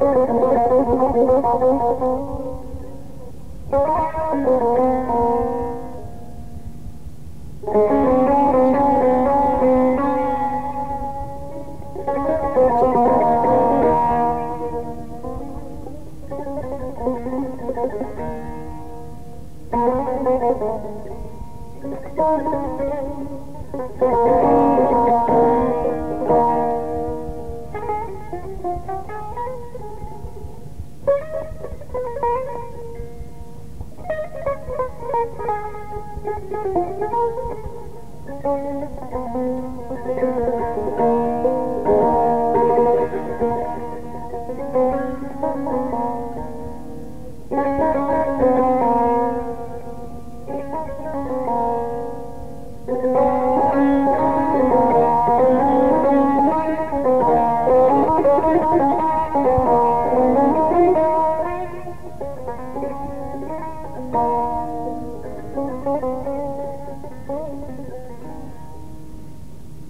Thank you.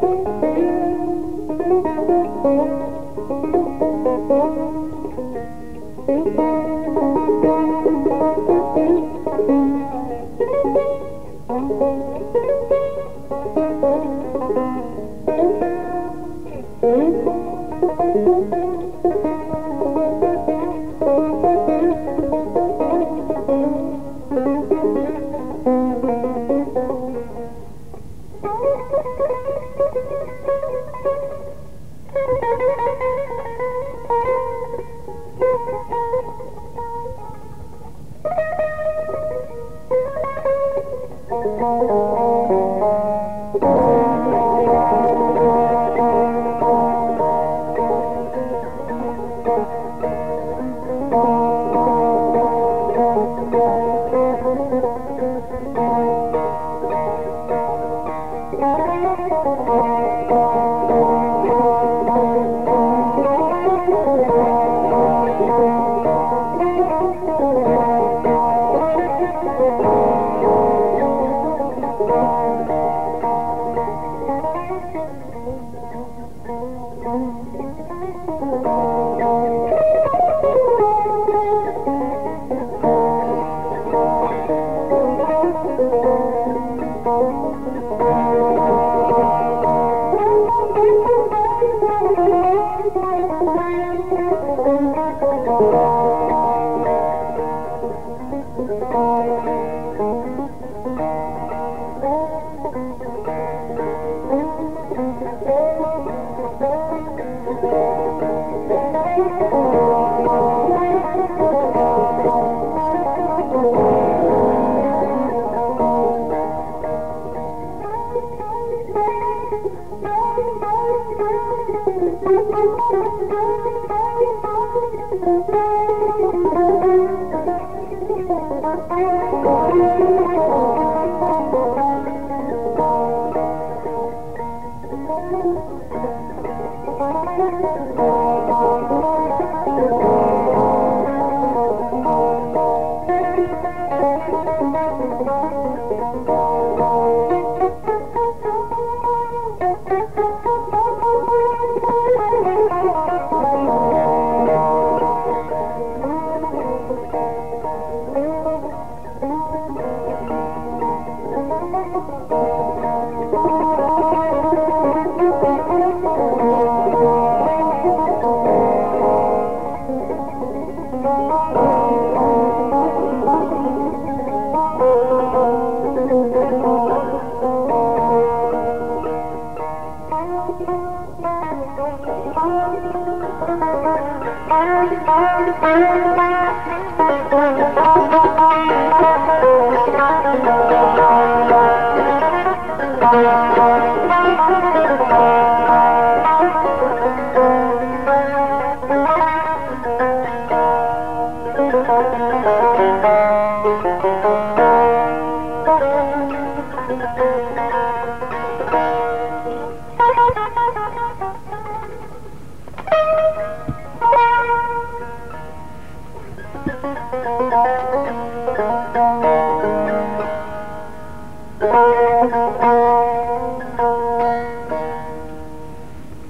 Thank you. 嗯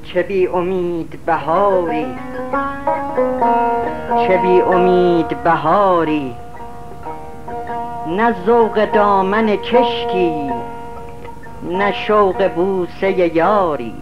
چه بی امید بهاری؟ چه بی امید بهاری؟ نه ذوق دامن کشکی نه شوق بوسه یاری.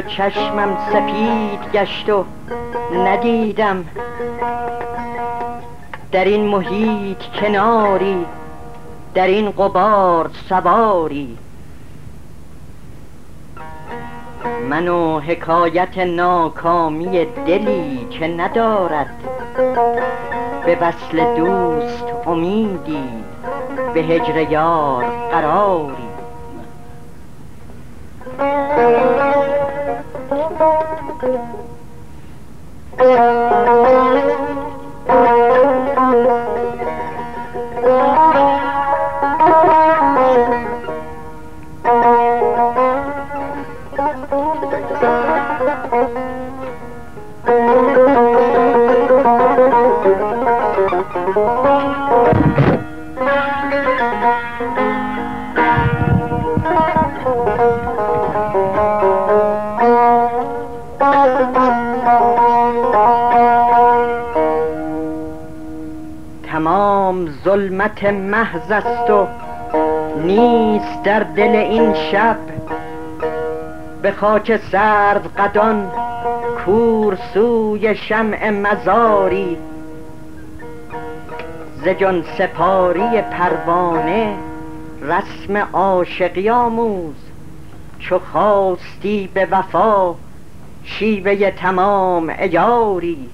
چشمم سپید گشت و ندیدم. در این محیط کناری در این قبار سواری. من و حکایت ناکامی دلی که ندارد به وصل دوست امیدی به هجر یار قراری. محض است و نیست در دل این شب. به خاک سرد قدان کور سوی شمع مزاری. ز جان سپاری پروانه رسم عاشقی آموز. چو خواستی به وفا شیوه تمام ایاری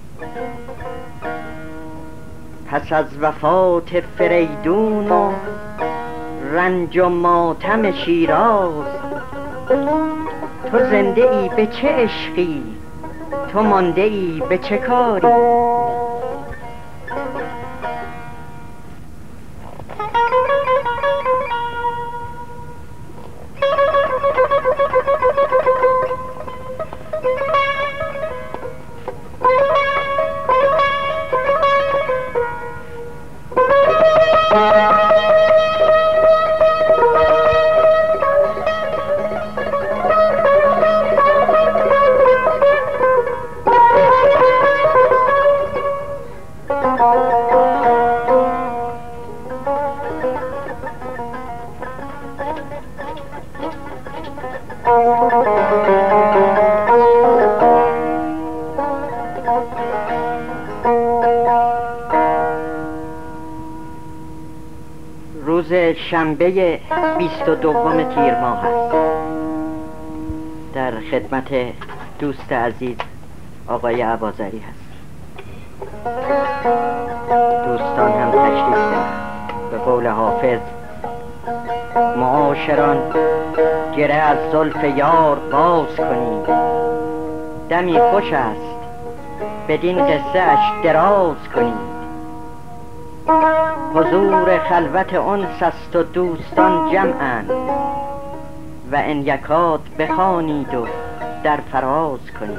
پس وفات فریدون و رنج و ماتم شیراز. تو زنده ای به چه عشقی؟ تو مانده ای به چه کاری؟ شنبه بیست و دوم تیر ماه است. در خدمت دوست عزیز آقای عبازری هست. دوستان هم تشریف دارند. به قول حافظ معاشران گره از زلف یار باز کنید دمی خوش است بدین قصه اش دراز کنید حضور خلوت انس است و دوستان جمعند و ان یکاد بخوانید و در فراز کنید.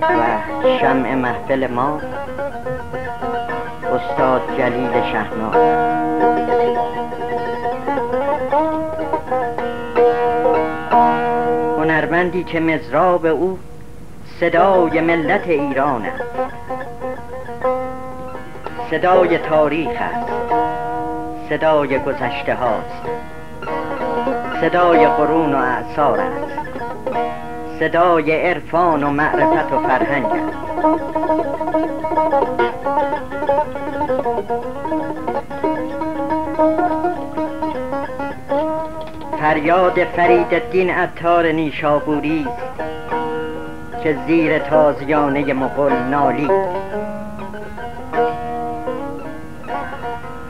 و شمع محفل ما استاد جلیل شهناز. هنرمندی که مزراب او صدای ملت ایران است. صدای تاریخ است. صدای گذشته هاست. صدای قرون و اعثار است. صدای عرفان و معرفت و فرهنگ است. فریاد فرید الدین عطار نیشابوری است که زیر تازیانه مغل نالی.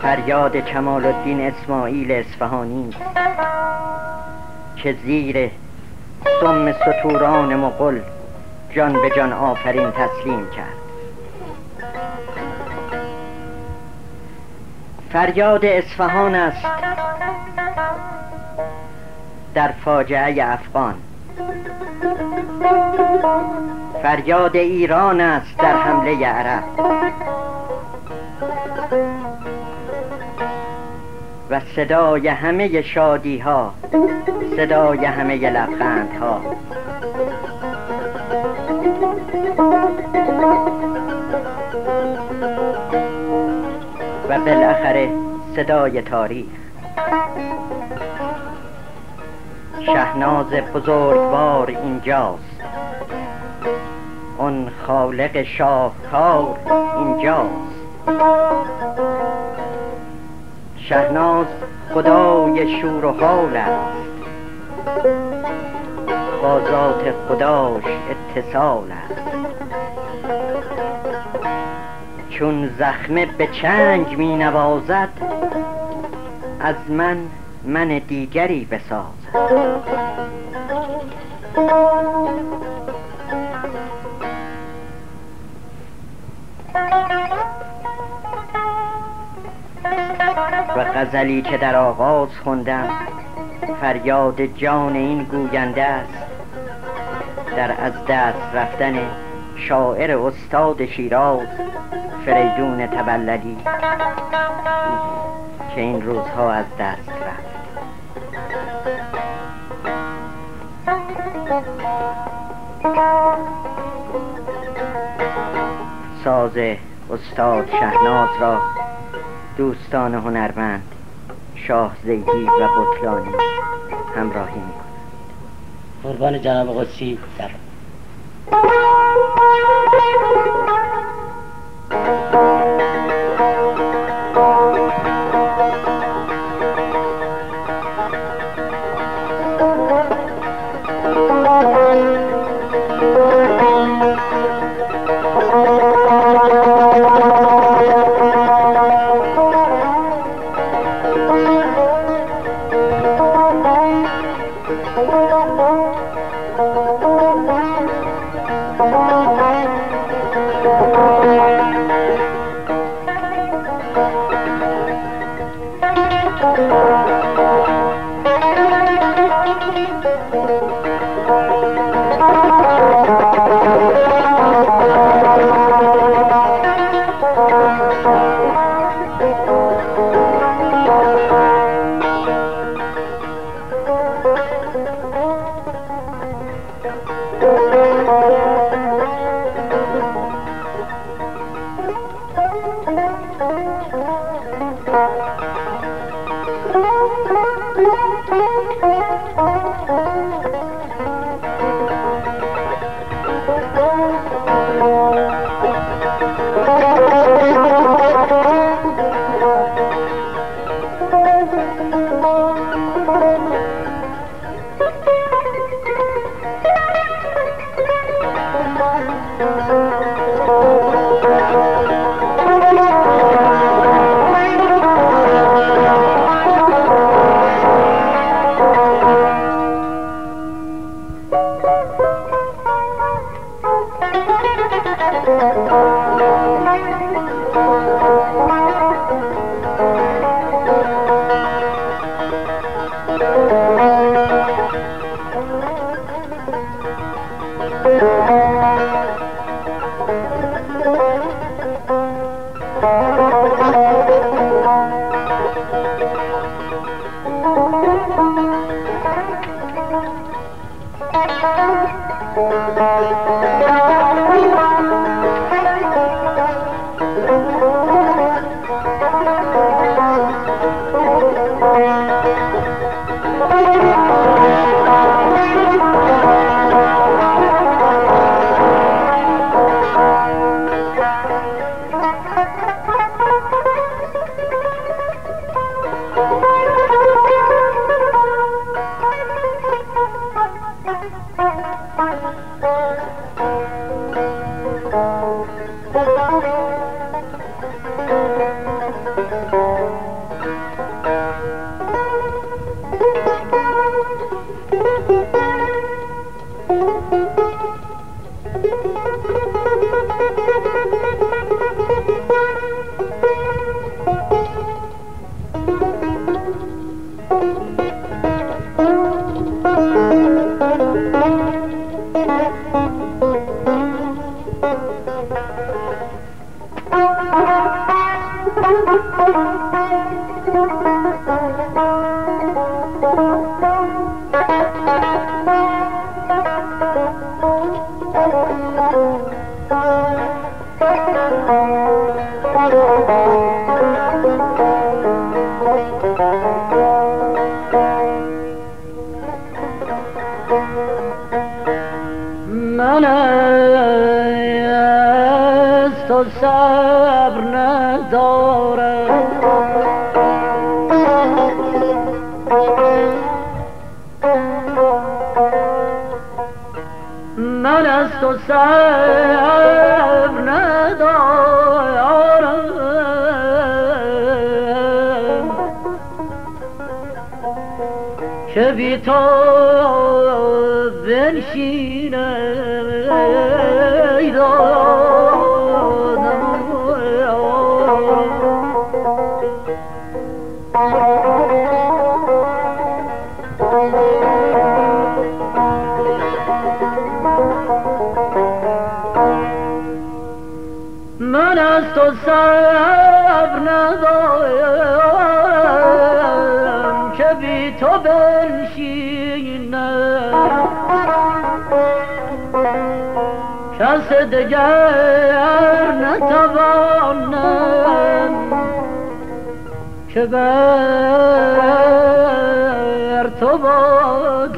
فریاد کمال الدین اسماعیل اصفهانی که زیر سم ستوران مغل جان به جان آفرین تسلیم کرد. فریاد اصفهان است در فاجعه افغان. فریاد ایران است در حمله عرب. و صدای همه شادی ها صدای همه لبخند ها و بالاخره صدای تاریخ. شهناز بزرگوار اینجاست. اون خالق شاهکار اینجاست. شهناز خدای شور و حال است. با ذات خداش اتصال است. چون زخمه به چنگ می نوازد از من من دیگری بسازد و غزلی که در آغاز خوندم فریاد جان این گوینده است. در از دست رفتن شاعر استاد شیراز فریدون تبلدی که این روزها از دست ساز استاد شهناز را دوستان هنرمند شاه زیدی و بطلانی همراهی می قربان جناب قدسی در تو صبر ندارم که بی تو من تو صبر ندارم که بی تو بنشینم کس دگر نتوانم که بر تو بگزینم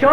که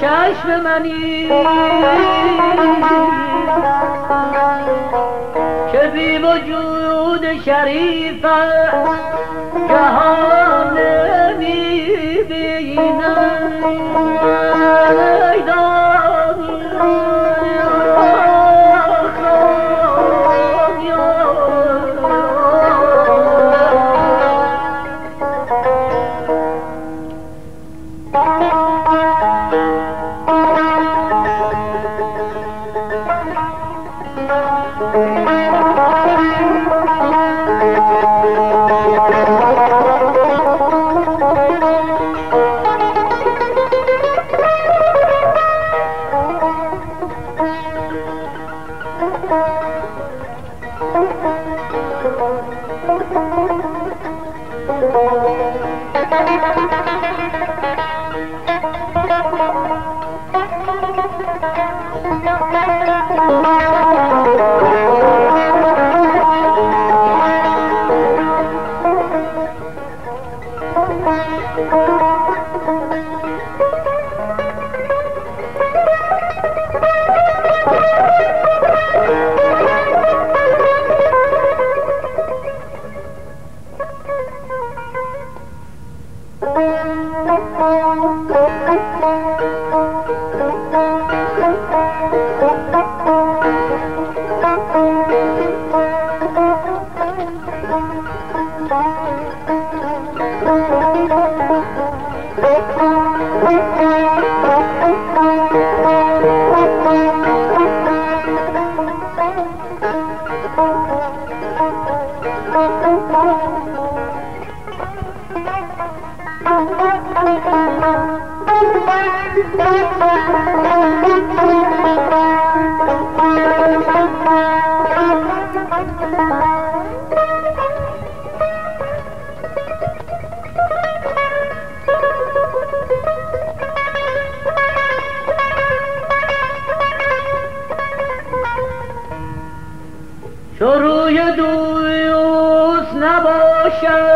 چشم منی. که بی وجود شریفت چو روی دوست نباشد.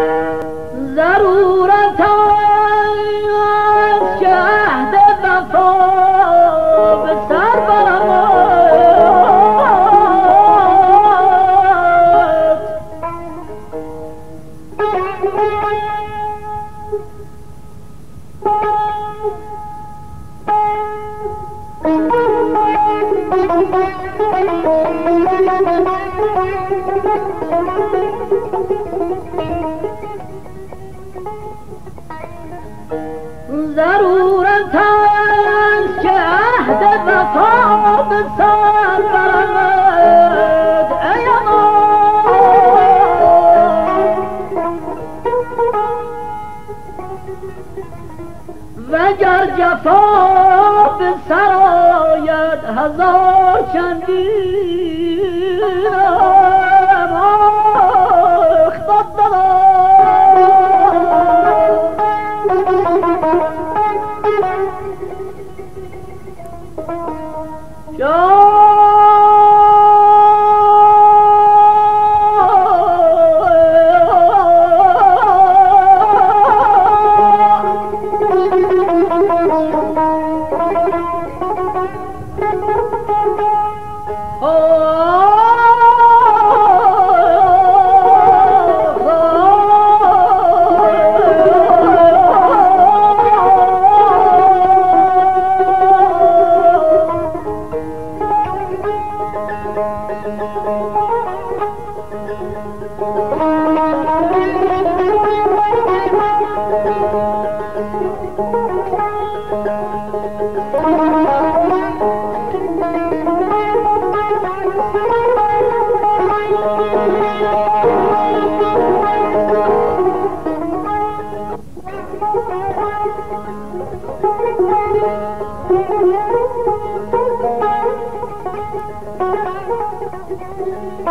وگر جفا به سر آید هزار چندین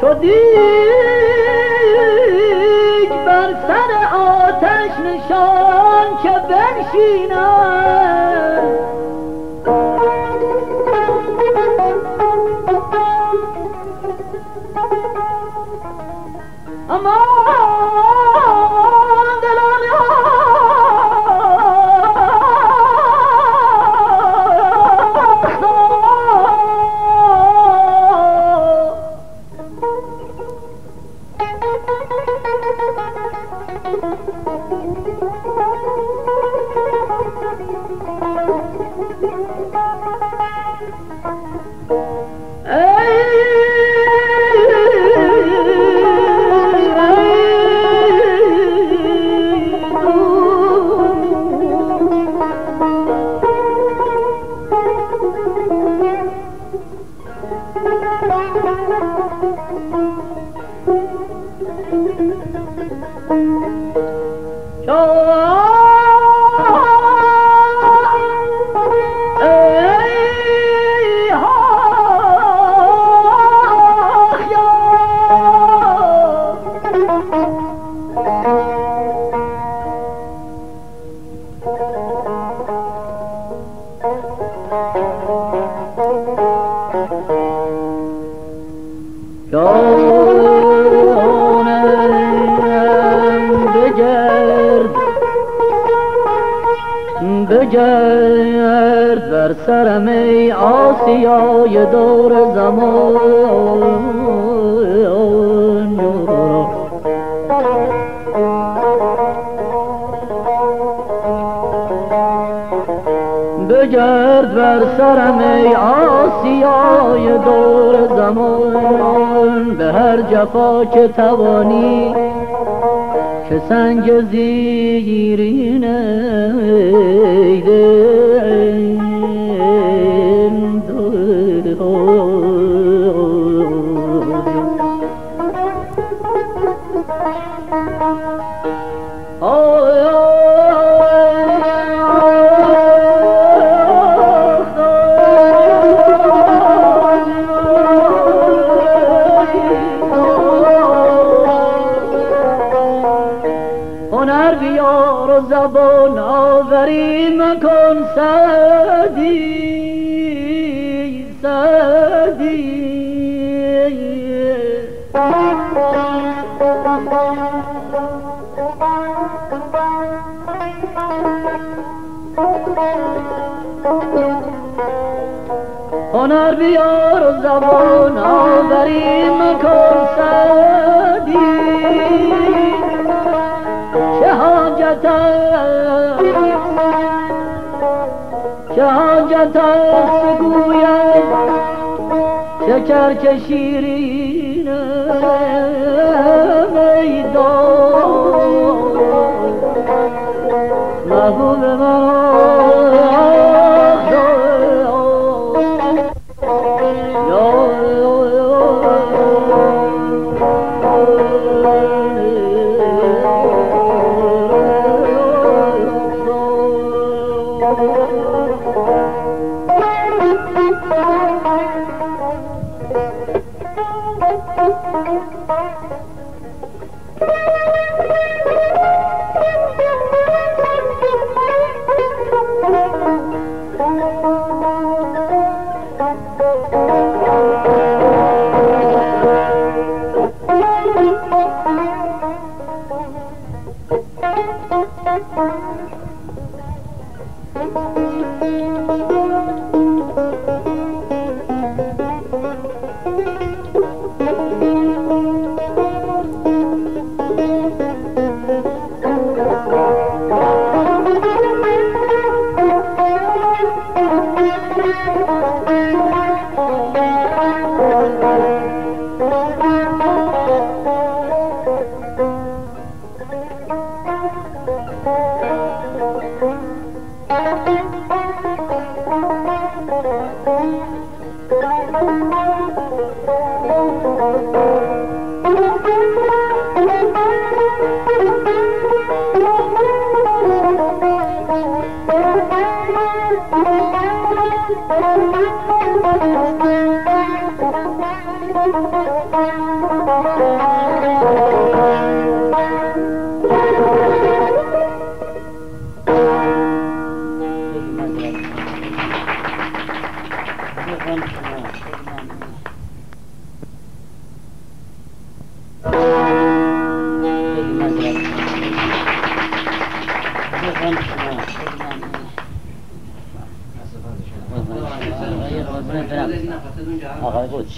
چو بر سر آتش نشان که بنشینم اما تھا بیار و زبان آوری مکن سعدی. چه حاجت چه حاجت است گوید شکر که شیرین میدان محبوب من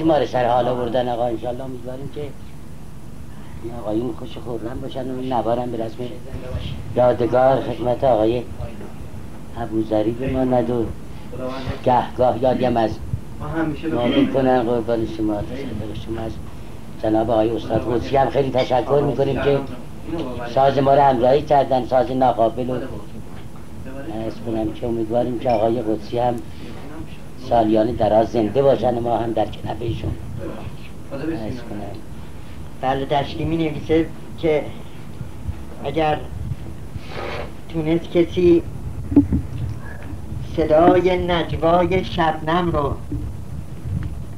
قدسی ما رو سر حالا بردن آقا انشالله امیدواریم که این آقایون خوش خورم باشن و نبارن به رسم یادگار خدمت آقای ابوذری بماند و گهگاه یادیم از ما می‌کنن قربان شما. شما از جناب آقای استاد قدسی هم خیلی تشکر می‌کنیم که ساز ما رو همراهی کردن ساز ناقابل و از کنم که امیدواریم که آقای قدسی هم سالیان دراز زنده باشن ما هم در کنف ایشون. بله دشتی می نویسه که اگر تونست کسی صدای نجوای شبنم رو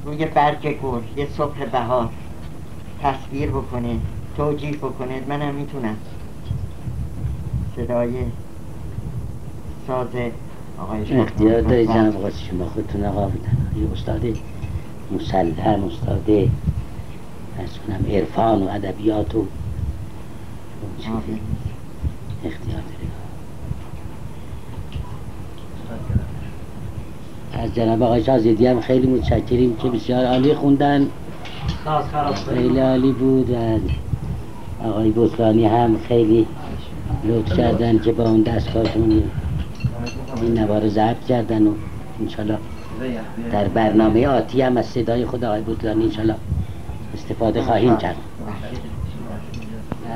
روی برگ گل یه صبح بهار تصویر بکنه توجیه بکنه منم می‌تونم. صدای ساز اختیار محمد. جناب آقا شما خودتون آقا یه استاد مسلم استاد ارز کنم عرفان و ادبیات و. اختیار دارید. از جناب آقای شازدی هم خیلی متشکریم که بسیار عالی خوندن. خیلی عالی بود و آقای بستانی هم خیلی لطف کردن که با اون دستگاهشون این نوار ضبط کردن و انشالله در برنامه آتی هم از صدای خود آقای بطلانی انشالله استفاده خواهیم کرد.